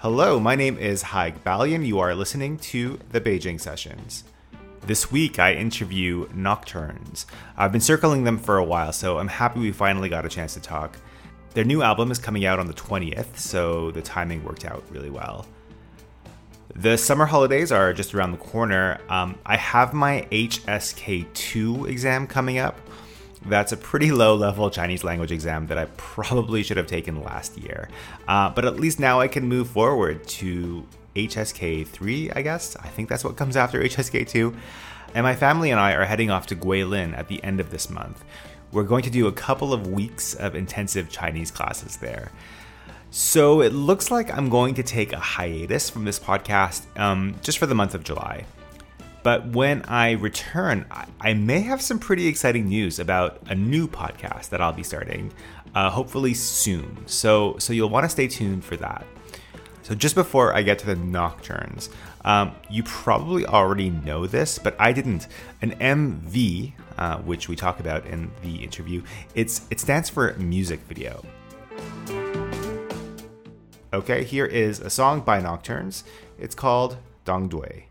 Hello, my name is Haig Balian. You are listening to the Beijing Sessions. This week, I interview Nocturnes. I've been circling them for a while, so I'm happy we finally got a chance to talk. Their new album is coming out on the 20th, so the timing worked out really well. The summer holidays are just around the corner. Um, I have my HSK2 exam coming up, that's a pretty low level Chinese language exam that I probably should have taken last year. Uh, but at least now I can move forward to HSK 3, I guess. I think that's what comes after HSK 2. And my family and I are heading off to Guilin at the end of this month. We're going to do a couple of weeks of intensive Chinese classes there. So it looks like I'm going to take a hiatus from this podcast um, just for the month of July. But when I return, I, may have some pretty exciting news about a new podcast that I'll be starting, uh, hopefully soon. So, so you'll want to stay tuned for that. So, just before I get to the nocturnes, um, you probably already know this, but I didn't. An MV, uh, which we talk about in the interview, it's it stands for music video. Okay, here is a song by Nocturnes. It's called Dong Dui.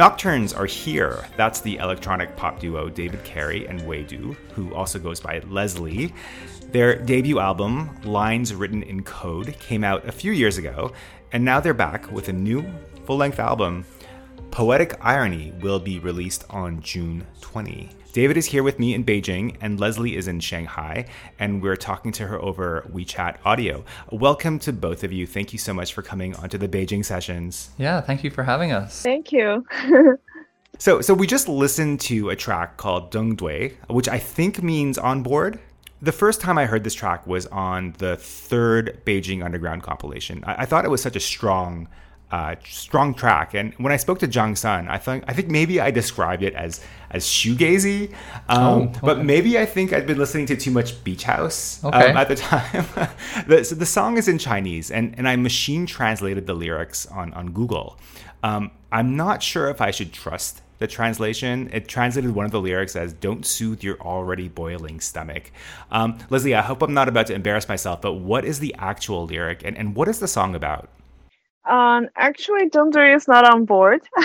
Nocturnes are here. That's the electronic pop duo David Carey and Wei Du, who also goes by Leslie. Their debut album, Lines Written in Code, came out a few years ago, and now they're back with a new full length album. Poetic Irony will be released on June 20. David is here with me in Beijing, and Leslie is in Shanghai, and we're talking to her over WeChat audio. Welcome to both of you. Thank you so much for coming onto the Beijing sessions. Yeah, thank you for having us. Thank you. so, so we just listened to a track called Deng Dui, which I think means on board. The first time I heard this track was on the third Beijing Underground compilation. I, I thought it was such a strong uh, strong track. And when I spoke to Zhang San, I think I think maybe I described it as as shoegazy, um, oh, okay. but maybe I think I'd been listening to too much Beach House um, okay. um, at the time. the, so the song is in Chinese, and and I machine translated the lyrics on on Google. Um, I'm not sure if I should trust the translation. It translated one of the lyrics as "Don't soothe your already boiling stomach." Um, Leslie, I hope I'm not about to embarrass myself, but what is the actual lyric, and, and what is the song about? Um, actually, Dongdui is not on board.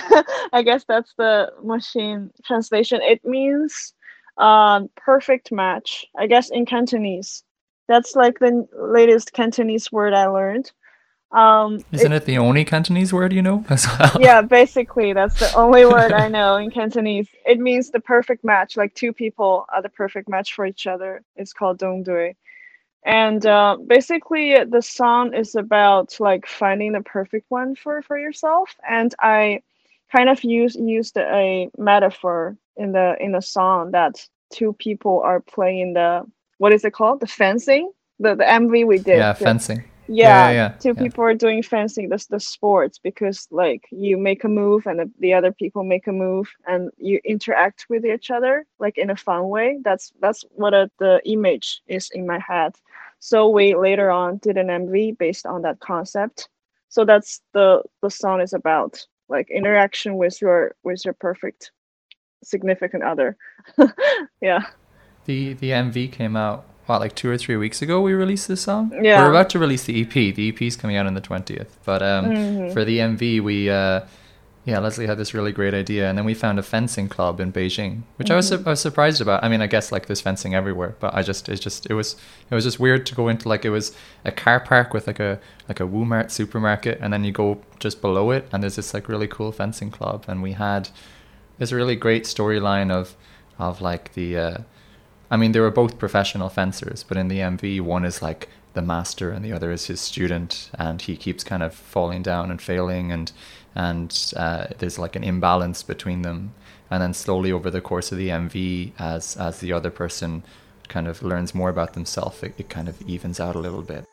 I guess that's the machine translation. It means um, perfect match. I guess in Cantonese. That's like the latest Cantonese word I learned. Um, Isn't it, it, the only Cantonese word you know as well? Yeah, basically, that's the only word I know in Cantonese. It means the perfect match, like two people are the perfect match for each other. It's called Dongdui and uh, basically the song is about like finding the perfect one for for yourself. And i kind of use used a metaphor in the in the song that two people are playing the what is it called? The fencing? The the mv we did. Yeah fencing yeah, yeah, yeah, two yeah. people are doing fencing this the sports because like you make a move and the, the other people make a move and you interact with each other like in a fun way that's that's what a, the image is in my head so we later on did an MV based on that concept. So that's the the song is about like interaction with your with your perfect significant other. yeah. The the MV came out what like two or three weeks ago we released this song. Yeah. We're about to release the EP. The EP is coming out on the twentieth. But um, Mhm. for the MV, we uh, yeah, Leslie had this really great idea, and then we found a fencing club in Beijing, which I was Mm-hmm. su- I was surprised about. I mean, I guess like there's fencing everywhere, but I just it's just it was it was just weird to go into like it was a car park with like a like a Walmart supermarket, and then you go just below it, and there's this like really cool fencing club, and we had this really great storyline of of like the uh, I mean they were both professional fencers, but in the MV one is like the master and the other is his student and he keeps kind of falling down and failing and and uh, there's like an imbalance between them. And then slowly over the course of the MV as as the other person kind of learns more about themselves it, it kind of evens out a little bit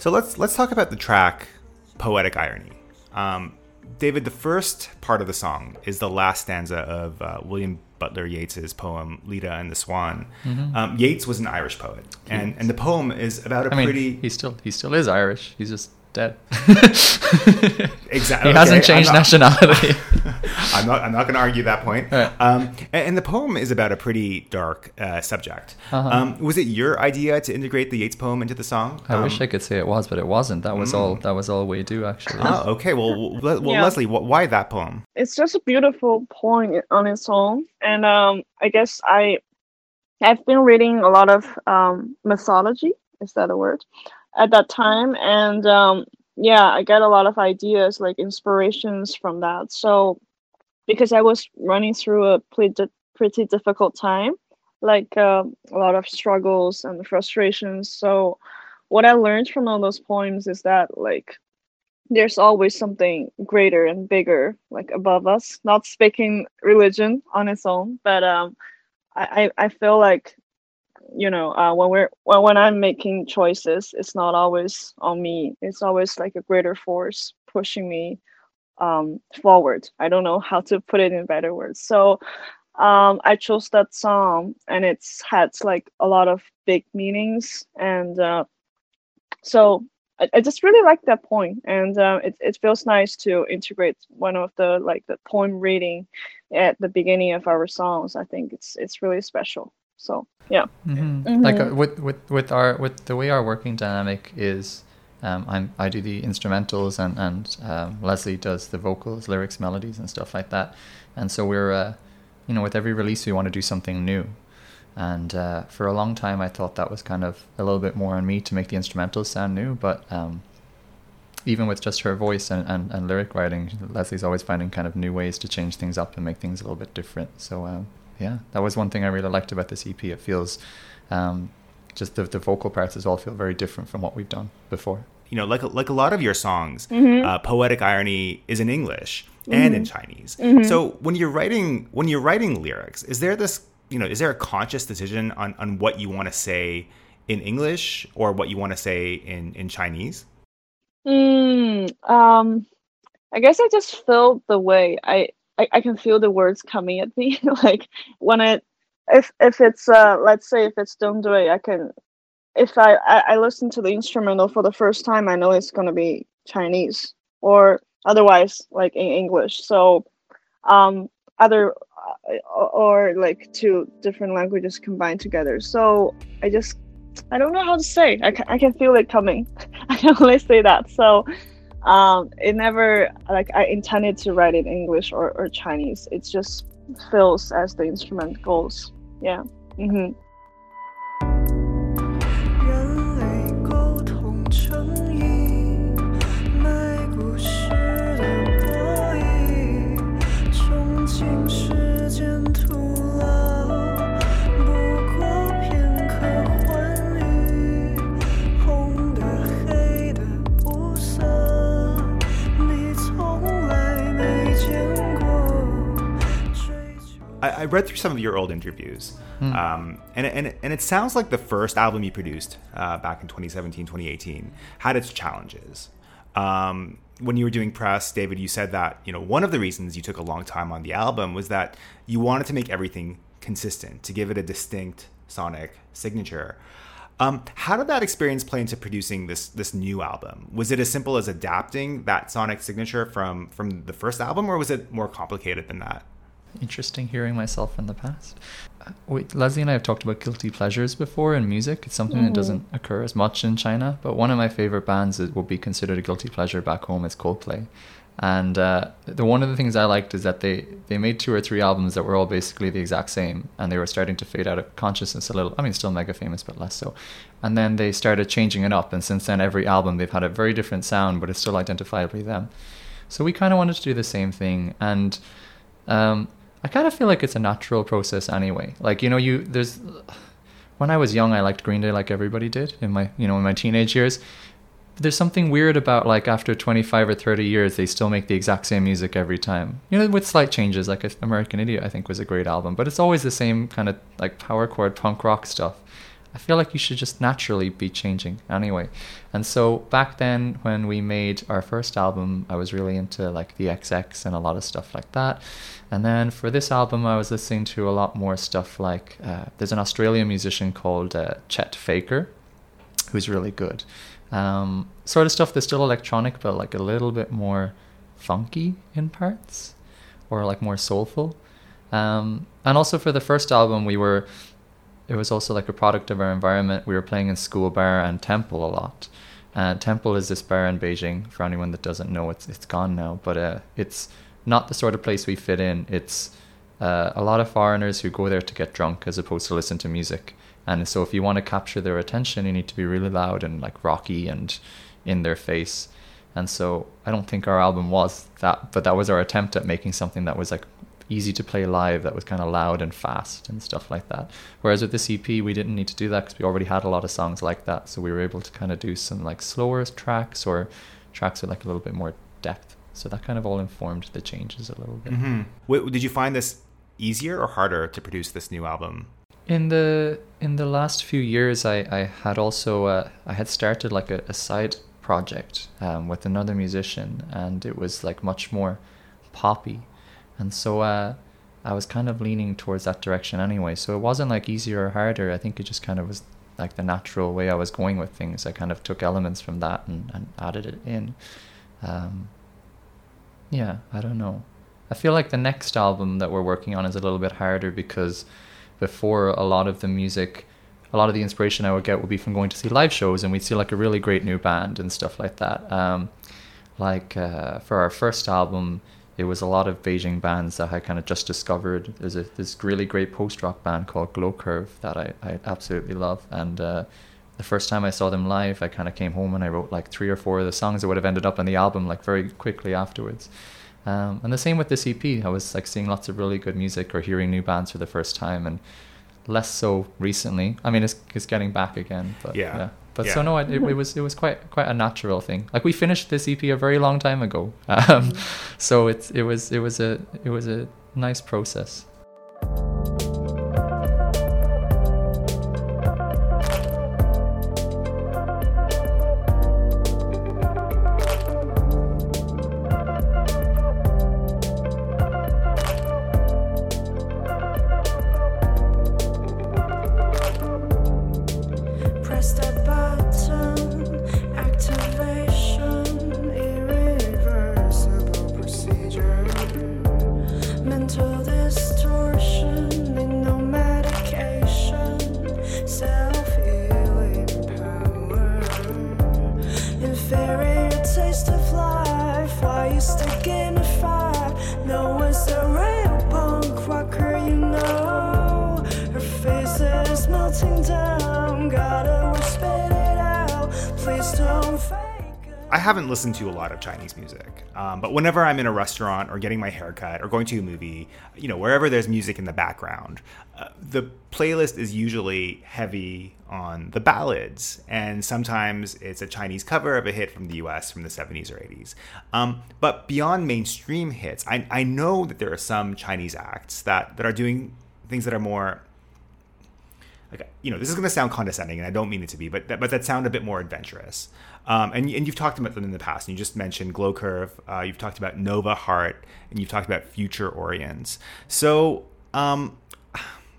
So let's let's talk about the track "Poetic Irony." Um, David, the first part of the song is the last stanza of uh, William Butler Yeats's poem "Leda and the Swan." Um, Yeats was an Irish poet, and and the poem is about a I mean pretty he still he still is Irish he's just dead exactly. he hasn't changed nationality I'm not. I'm not going to argue that point. Right. Um, and, and the poem is about a pretty dark uh, subject. Uh-huh. Um, was it your idea to integrate the Yeats poem into the song? I wish Um, I could say it was, but it wasn't. That was all. That was all we do actually. Oh, okay. Well, well, well Yeah. Leslie, wh- why that poem? it's just a beautiful poem on its own and um i guess i i've been reading a lot of um mythology is that a word at that time. And um yeah i get a lot of ideas like inspirations from that. So because i was running through a pretty, pretty difficult time like um a lot of struggles and frustrations. So what i learned from all those poems is that like there's always something greater and bigger like above us. Not speaking religion on its own but um i I feel like you know uh, when we're when, when i'm making choices it's not always on me. It's always like a greater force pushing me um forward. I don't know how to put it in better words. So um i chose that song and it's had like a lot of big meanings and uh so I, I just really like that point and uh, it, it feels nice to integrate one of the like the poem reading at the beginning of our songs. I think it's it's really special so yeah hmm Mhm. Like uh, with with with our with the way our working dynamic is, um, I'm I do the instrumentals and and um, Leslie does the vocals, lyrics, melodies, and stuff like that. And so we're, uh, you know, with every release we want to do something new. And uh, for a long time, I thought that was kind of a little bit more on me to make the instrumentals sound new. But um, even with just her voice and, and, and lyric writing, Leslie's always finding kind of new ways to change things up and make things a little bit different. So um, yeah, that was one thing I really liked about this EP. It feels um, just the, the vocal parts as well feel very different from what we've done before. You know, like like a lot of your songs, Mm-hmm. uh, "Poetic Irony" is in English and in Chinese. Mm-hmm. So when you're writing when you're writing lyrics, is there this you know is there a conscious decision on on what you want to say in English or what you want to say in in Chinese? Mm, um, I guess I just felt the way I, I I can feel the words coming at me. like when it if if it's uh let's say if it's Don't Do It, I can if I, I I listen to the instrumental for the first time, I know it's gonna be Chinese or otherwise like in English. So um other uh, or, or like two different languages combined together. So I just I don't know how to say. I can, I can feel it coming. I can only say that. So um, it never like I intended to write in English or, or Chinese. It just fills as the instrument goes. Yeah. hmm I, I read through some of your old interviews, um, and, it- and, and it sounds like the first album you produced uh, back in 2017, 2018 had its challenges. Um, when you were doing press, David, you said that you know one of the reasons you took a long time on the album was that you wanted to make everything consistent, to give it a distinct sonic signature. Um, how did that experience play into producing this this new album? Was it as simple as adapting that sonic signature from from the first album, or was it more complicated than that? Interesting hearing myself in the past. Uh, Wait, Leslie and I have talked about guilty pleasures before in music. It's something that doesn't occur as much in China, but one of my favorite bands that would be considered a guilty pleasure back home is Coldplay. And uh, the one of the things I liked is that they they made two or three albums that were all basically the exact same, and they were starting to fade out of consciousness a little. I mean, still mega famous, but less so. And then they started changing it up, and since then, every album they've had a very different sound, but it's still identifiably them. So we kind of wanted to do the same thing, and um, I kind of feel like it's a natural process anyway. Like you know, you there's when I was young, I liked Green Day like everybody did in my you know in my teenage years. There's something weird about like after 25 or 30 years, they still make the exact same music every time. You know, with slight changes. Like American Idiot, I think was a great album, but it's always the same kind of like power chord punk rock stuff. I feel like you should just naturally be changing anyway. And so back then, when we made our first album, I was really into like the XX and a lot of stuff like that. And then for this album, I was listening to a lot more stuff like uh, there's an Australian musician called uh, Chet Faker, who's really good. Um, sort of stuff that's still electronic, but like a little bit more funky in parts, or like more soulful. Um, and also for the first album, we were it was also like a product of our environment. We were playing in School Bar and Temple a lot. Uh, Temple is this bar in Beijing. For anyone that doesn't know, it's it's gone now, but uh, it's not the sort of place we fit in. It's uh, a lot of foreigners who go there to get drunk as opposed to listen to music. And so, if you want to capture their attention, you need to be really loud and like rocky and in their face. And so, I don't think our album was that, but that was our attempt at making something that was like easy to play live that was kind of loud and fast and stuff like that. Whereas with this EP, we didn't need to do that because we already had a lot of songs like that. So we were able to kind of do some like slower tracks or tracks with like a little bit more depth. So that kind of all informed the changes a little bit. Mm-hmm. Wait, did you find this easier or harder to produce this new album? In the in the last few years, I, I had also uh, I had started like a, a side project um, with another musician, and it was like much more poppy, and so uh, I was kind of leaning towards that direction anyway. So it wasn't like easier or harder. I think it just kind of was like the natural way I was going with things. I kind of took elements from that and, and added it in. Um, yeah, I don't know. I feel like the next album that we're working on is a little bit harder because before a lot of the music, a lot of the inspiration I would get would be from going to see live shows and we'd see like a really great new band and stuff like that. Um, like uh, for our first album, it was a lot of Beijing bands that I kind of just discovered. There's a this really great post rock band called Glow Curve that I, I absolutely love. And uh, the first time I saw them live, I kind of came home and I wrote like three or four of the songs that would have ended up on the album like very quickly afterwards. Um, and the same with this EP. I was like seeing lots of really good music or hearing new bands for the first time, and less so recently. I mean, it's, it's getting back again, but Yeah. yeah. But Yeah. so no, it, it, it was it was quite quite a natural thing. Like we finished this EP a very long time ago, um, so it's it was it was a it was a nice process. Haven't to a lot of Chinese music, um, but whenever I'm in a restaurant or getting my haircut or going to a movie, you know, wherever there's music in the background, uh, the playlist is usually heavy on the ballads, and sometimes it's a Chinese cover of a hit from the US from the 70s or 80s. Um, but beyond mainstream hits, I, I know that there are some Chinese acts that, that are doing things that are more like you know this is going to sound condescending and i don't mean it to be but that, but that sound a bit more adventurous um, and, and you've talked about them in the past and you just mentioned glow curve uh, you've talked about nova heart and you've talked about future orions so um,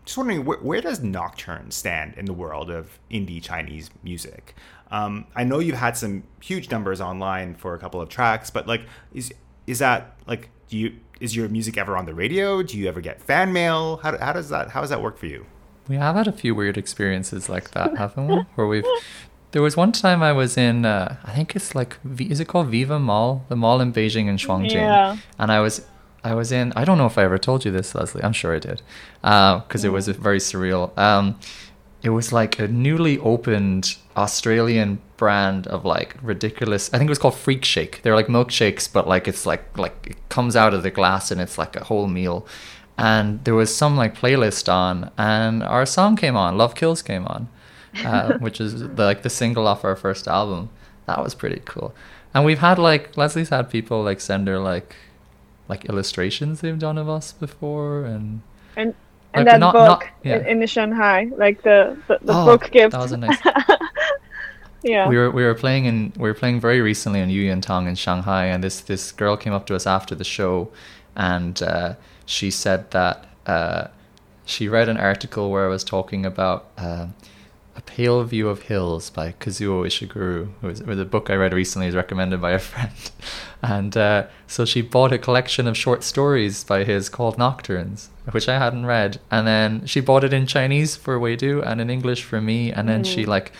just wondering where, where, does nocturne stand in the world of indie chinese music? Um, i know you've had some huge numbers online for a couple of tracks but like is is that like do you is your music ever on the radio? Do you ever get fan mail? How, how does that how does that work for you? We have had a few weird experiences like that, haven't we? Where we've there was one time I was in, uh, I think it's like, is it called Viva Mall? The mall in Beijing and Shuangjing. Yeah. And I was, I was in, I don't know if I ever told you this, Leslie. I'm sure I did. Because uh, it was very surreal. Um, it was like a newly opened Australian brand of like ridiculous. I think it was called Freak Shake. They're like milkshakes, but like it's like like it comes out of the glass and it's like a whole meal and there was some like playlist on, and our song came on, "Love Kills" came on, uh, which is the, like the single off our first album. That was pretty cool. And we've had like Leslie's had people like send her like like illustrations they've done of us before, and and and like, that not, book not, yeah. in, in, the Shanghai, like the the, the oh, book gift. That was a nice. yeah. We were we were playing in we were playing very recently in Yuyintang in Shanghai, and this this girl came up to us after the show, and. Uh, she said that uh, she read an article where I was talking about uh, A Pale View of Hills by Kazuo Ishiguro, who was, was a book I read recently, is recommended by a friend. And uh, so she bought a collection of short stories by his called Nocturnes, which I hadn't read. And then she bought it in Chinese for Weidu and in English for me. And then mm. she like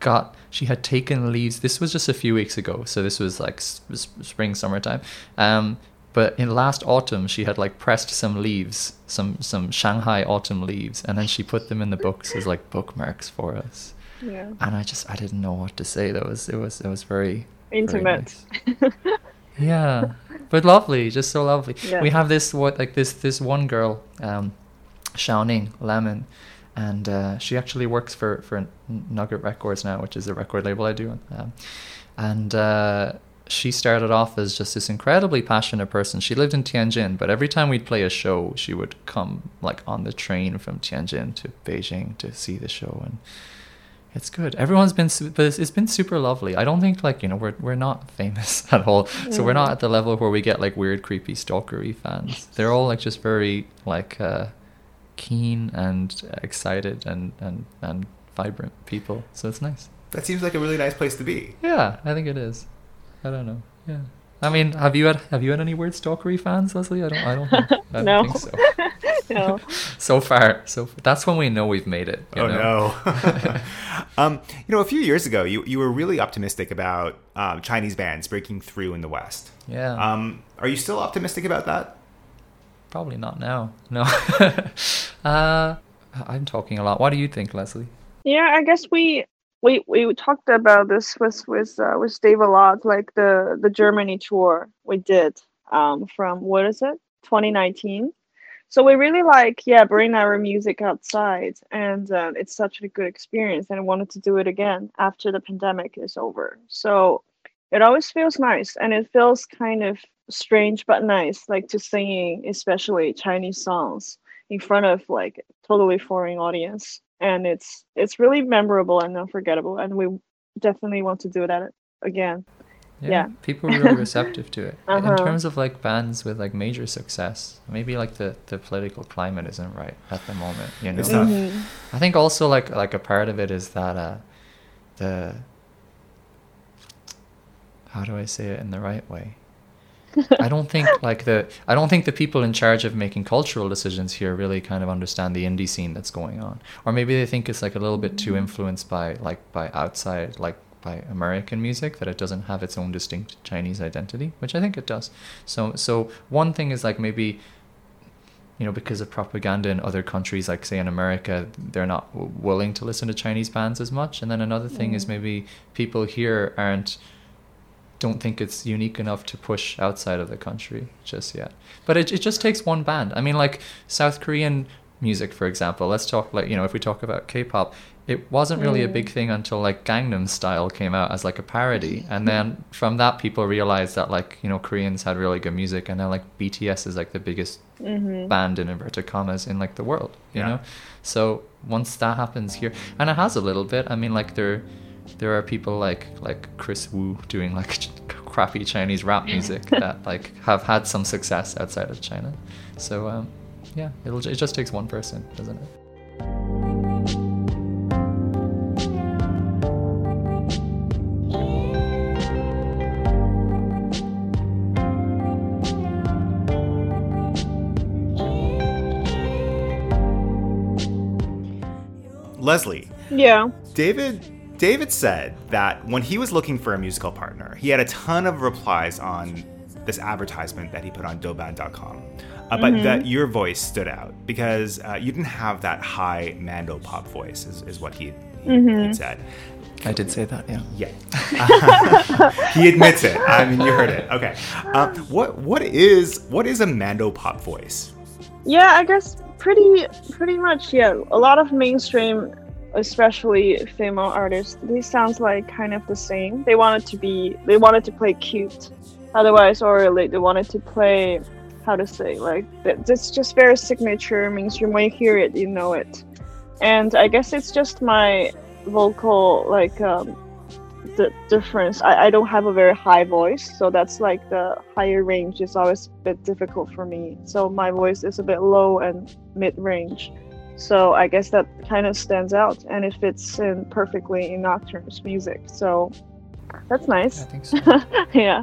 got she had taken leaves this was just a few weeks ago so this was like spring summertime um but in last autumn, she had like pressed some leaves, some some Shanghai autumn leaves, and then she put them in the books as like bookmarks for us. Yeah. And I just I didn't know what to say. That was it was it was very intimate. Very nice. yeah, but lovely, just so lovely. Yeah. We have this what like this this one girl, um, Xiaoning Lemon, and uh, she actually works for for Nugget Records now, which is a record label I do. Um, and uh, she started off as just this incredibly passionate person. She lived in Tianjin, but every time we'd play a show, she would come like on the train from Tianjin to Beijing to see the show, and it's good. Everyone's been, but it's, it's been super lovely. I don't think like you know we're we're not famous at all, so we're not at the level where we get like weird, creepy, stalkery fans. They're all like just very like uh, keen and excited and and and vibrant people. So it's nice. That seems like a really nice place to be. Yeah, I think it is. I don't know. Yeah. I mean, have you had have you had any weird stalkery fans, Leslie? I don't. I don't. Think, I no. Don't think so. no. so far, so far, that's when we know we've made it. oh know? no. um, you know, a few years ago, you you were really optimistic about um, Chinese bands breaking through in the West. Yeah. Um, are you still optimistic about that? Probably not now. No. uh, I'm talking a lot. What do you think, Leslie? Yeah, I guess we we we talked about this with with uh, with Dave a lot, like the the Germany tour we did um, from what is it 2019. So we really like yeah bring our music outside, and uh, it's such a good experience, and I wanted to do it again after the pandemic is over. So it always feels nice, and it feels kind of strange but nice, like to singing especially Chinese songs in front of like totally foreign audience and it's it's really memorable and unforgettable and we definitely want to do that again yeah, yeah. people are really receptive to it uh-huh. in terms of like bands with like major success maybe like the the political climate isn't right at the moment you know mm-hmm. i think also like like a part of it is that uh the how do i say it in the right way I don't think like the I don't think the people in charge of making cultural decisions here really kind of understand the indie scene that's going on, or maybe they think it's like a little bit too influenced by like by outside like by American music that it doesn't have its own distinct Chinese identity, which I think it does. So so one thing is like maybe you know because of propaganda in other countries like say in America they're not w- willing to listen to Chinese bands as much and then another thing mm. is maybe people here aren't don't think it's unique enough to push outside of the country just yet. But it, it just takes one band. I mean, like South Korean music, for example. Let's talk like you know if we talk about K-pop, it wasn't really a big mm. thing until like Gangnam Style came out as like a parody, mm-hmm. and then from that people realized that like you know Koreans had really good music, and then like BTS is like the biggest mm-hmm. band in inverted commas in like the world, you Yeah. know. So once that happens here, and it has a little bit. I mean, like there, there are people like like Kris Wu doing like ch- crappy Chinese rap music that like have had some success outside of China. So um, yeah, it'll it just takes one person, doesn't it? Leslie, Yeah. David David said that when he was looking for a musical partner, he had a ton of replies on this advertisement that he put on Douban.com. Uh, but that your voice stood out because uh, you didn't have that high Mando pop voice, is, is what he, he he'd said. I did say that, yeah. Yeah, he admits it. I mean, you heard it. Okay, uh, what what is what is a Mando pop voice? Yeah, I guess pretty pretty much. Yeah, a lot of mainstream, especially female artists, they sounds like kind of the same. They wanted to be, they wanted to play cute, otherwise, or like they wanted to play, how to say, like it's just very signature mainstream. When you hear it, you know it. And I guess it's just my vocal like um, the difference. I, I don't have a very high voice, so that's like the higher range is always a bit difficult for me. So my voice is a bit low and mid range. So I guess that kind of stands out and it fits in perfectly in Nocturne's music. So that's nice. I nice. think so. yeah.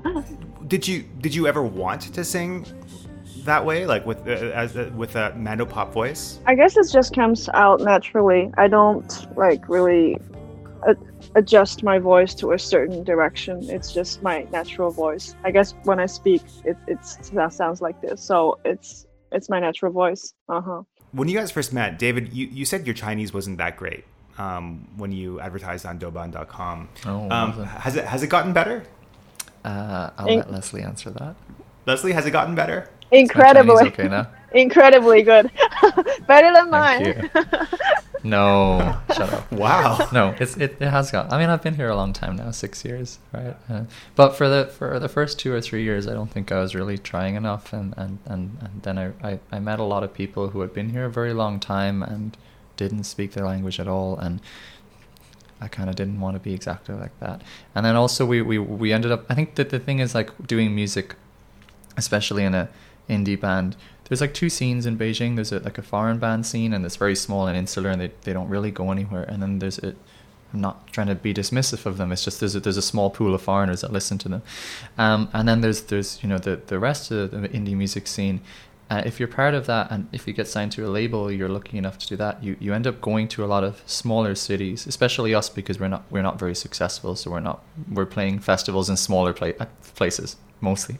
Did you did you ever want to sing that way, like with uh, as uh, with a Mando pop voice? I guess it just comes out naturally. I don't like really a- adjust my voice to a certain direction. It's just my natural voice. I guess when I speak, it it's, that sounds like this. So it's it's my natural voice. Uh huh. When you guys first met, David, you, you said your Chinese wasn't that great um, when you advertised on Douban.com. Oh, um, has it has it gotten better? Uh, I'll In- let Leslie answer that. Leslie, has it gotten better? Incredibly, okay now? incredibly good. Better than Thank mine. No, shut up. Wow. No, it's it, it has got. I mean, I've been here a long time now, six years, right? Uh, but for the for the first two or three years, I don't think I was really trying enough, and and and, and then I, I I met a lot of people who had been here a very long time and didn't speak their language at all, and I kind of didn't want to be exactly like that. And then also we we we ended up. I think that the thing is like doing music, especially in a indie band. There's like two scenes in Beijing. There's a, like a foreign band scene, and it's very small and insular, and they, they don't really go anywhere. And then there's I'm not trying to be dismissive of them. It's just there's a, there's a small pool of foreigners that listen to them, um, and then there's there's you know the the rest of the indie music scene. Uh, if you're part of that, and if you get signed to a label, you're lucky enough to do that. You you end up going to a lot of smaller cities, especially us because we're not we're not very successful. So we're not we're playing festivals in smaller pla- uh, places mostly,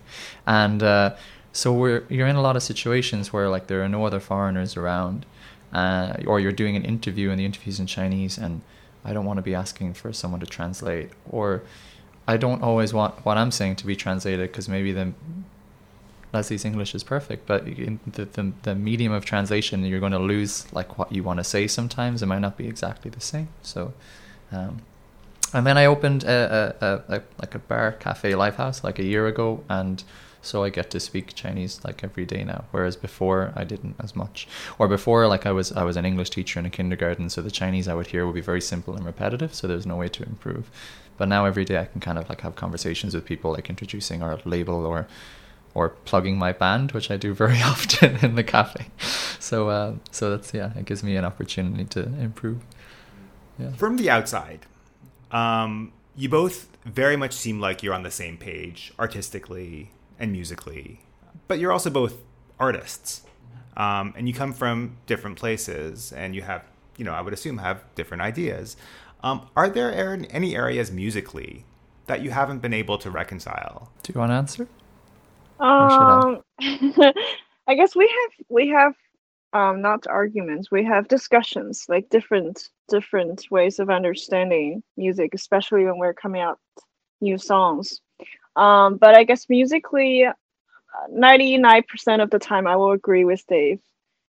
and uh, so we're you're in a lot of situations where like there are no other foreigners around, uh, or you're doing an interview and the interview's in Chinese, and I don't want to be asking for someone to translate, or I don't always want what I'm saying to be translated because maybe the Leslie's English is perfect, but in the, the the medium of translation, you're going to lose like what you want to say. Sometimes it might not be exactly the same. So, um, and then I opened a, a, a, a like a bar cafe live house like a year ago, and so I get to speak Chinese like every day now. Whereas before I didn't as much, or before like I was I was an English teacher in a kindergarten, so the Chinese I would hear would be very simple and repetitive. So there's no way to improve. But now every day I can kind of like have conversations with people, like introducing our label or or plugging my band, which I do very often in the cafe. So uh, so that's yeah, it gives me an opportunity to improve. Yeah. From the outside, um, you both very much seem like you're on the same page artistically and musically, but you're also both artists, um, and you come from different places, and you have, you know, I would assume have different ideas. Um, are there any areas musically that you haven't been able to reconcile? Do you want to answer? Or should Um, I guess we have we have um not arguments. We have discussions, like different different ways of understanding music, especially when we're coming out new songs. Um, but I guess musically, ninety nine percent of the time I will agree with Dave.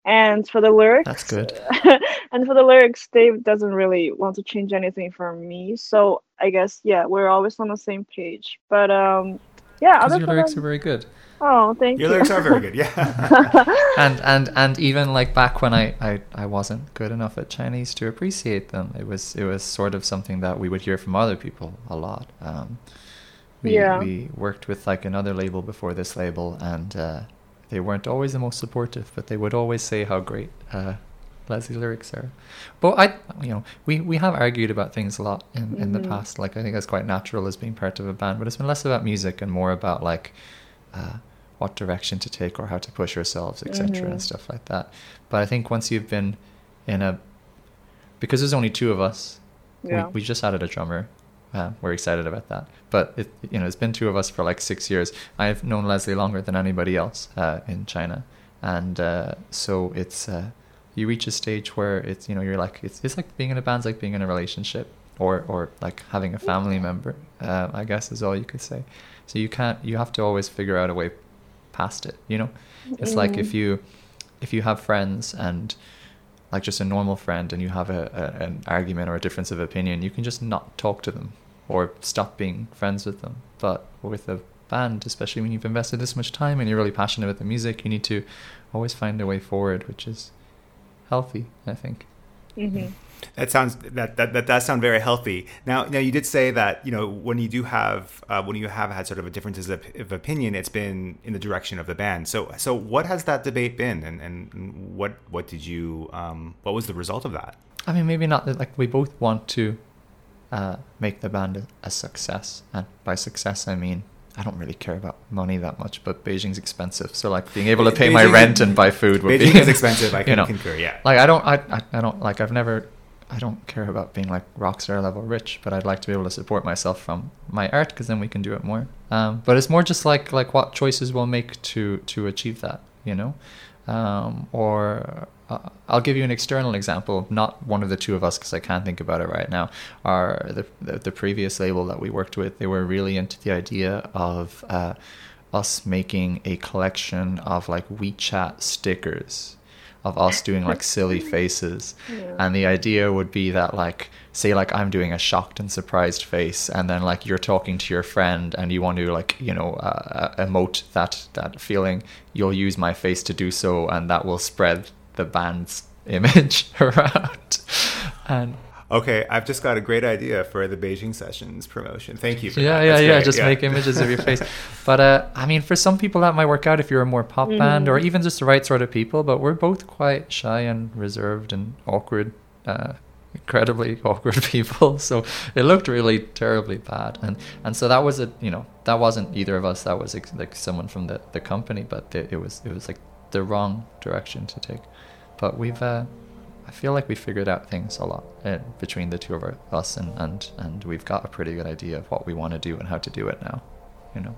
And for the lyrics, That's good. and for the lyrics, Dave doesn't really want to change anything for me. So I guess yeah, we're always on the same page. But um, yeah, other your than lyrics that- are very good. oh, thank Your you. Your lyrics are very good. Yeah. and and and even like back when I, I I wasn't good enough at Chinese to appreciate them, it was it was sort of something that we would hear from other people a lot. Um, we Yeah. we worked with like another label before this label, and uh, they weren't always the most supportive, but they would always say how great uh, Leslie lyrics are. But I, you know, we we have argued about things a lot in in the Mhm. past. Like I think that's quite natural as being part of a band, but it's been less about music and more about like uh, what direction to take or how to push ourselves, etc., Mhm. and stuff like that. But I think once you've been in a, because there's only two of us, Yeah. we, we just added a drummer. Uh, we're excited about that. But it, you know, it's been two of us for like six years. I've known Leslie longer than anybody else uh, in China, and uh, so it's uh, you reach a stage where it's you know you're like it's it's like being in a band's like being in a relationship or or like having a family member. Uh, I guess is all you could say. So you can't you have to always figure out a way past it. You know, it's like if you if you have friends and like just a normal friend and you have a, a an argument or a difference of opinion, you can just not talk to them or stop being friends with them. But with a band, especially when you've invested this much time and you're really passionate about the music, you need to always find a way forward, which is healthy, I think. hmm That sounds that, that that does sound very healthy. Now, now you did say that you know when you do have uh, when you have had sort of a differences of, of opinion, it's been in the direction of the band. So, so what has that debate been, and, and what what did you um, what was the result of that? I mean, maybe not that, like we both want to uh, make the band a, success, and by success I mean I don't really care about money that much, but Beijing's expensive, so like being able to pay my rent and buy food would Beijing be is expensive. I you can know. concur. Yeah. Like I don't, I, I don't like. I've never, I don't care about being like rock star level rich, but I'd like to be able to support myself from my art because then we can do it more. Um, but it's more just like like what choices we'll make to to achieve that, you know, um, or. Uh, I'll give you an external example, not one of the two of us, because I can't think about it right now. Are the, the the previous label that we worked with? They were really into the idea of uh, us making a collection of like WeChat stickers of us doing like silly faces. And the idea would be that like say like i'm doing a shocked and surprised face and then like you're talking to your friend and you want to like you know uh, uh, emote that that feeling you'll use my face to do so and that will spread the band's image around. And Okay, I've just got a great idea for the Beijing sessions promotion. Thank you. For yeah that. yeah That's yeah great. just make images of your face but uh i mean for some people that might work out if you're a more pop band or even just the right sort of people but we're both quite shy and reserved and awkward uh incredibly awkward people so it looked really terribly bad and and so that was a you know that wasn't either of us that was like someone from the the company but it, it was it was like the wrong direction to take but we've uh I feel like we figured out things a lot uh, between the two of our, us, and, and and we've got a pretty good idea of what we want to do and how to do it now. You know.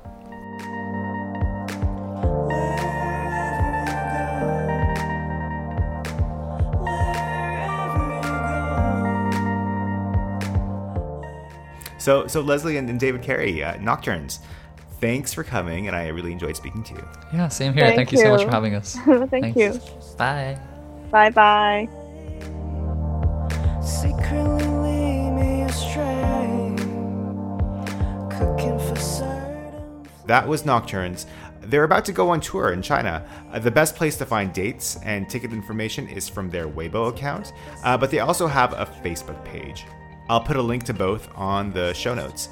So, so Leslie and, and David Carey, uh, Nocturnes. Thanks for coming, and I really enjoyed speaking to you. Yeah, same here. Thank Thank, you. so much for having us. Thank Thanks. you. Bye. Bye bye. That was Nocturnes. They're about to go on tour in China. Uh, the best place to find dates and ticket information is from their Weibo account, uh, but they also have a Facebook page. I'll put a link to both on the show notes.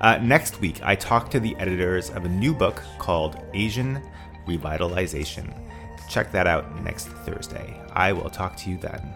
Uh, next week, I talk to the editors of a new book called Asian Revitalization. Check that out next Thursday. I will talk to you then.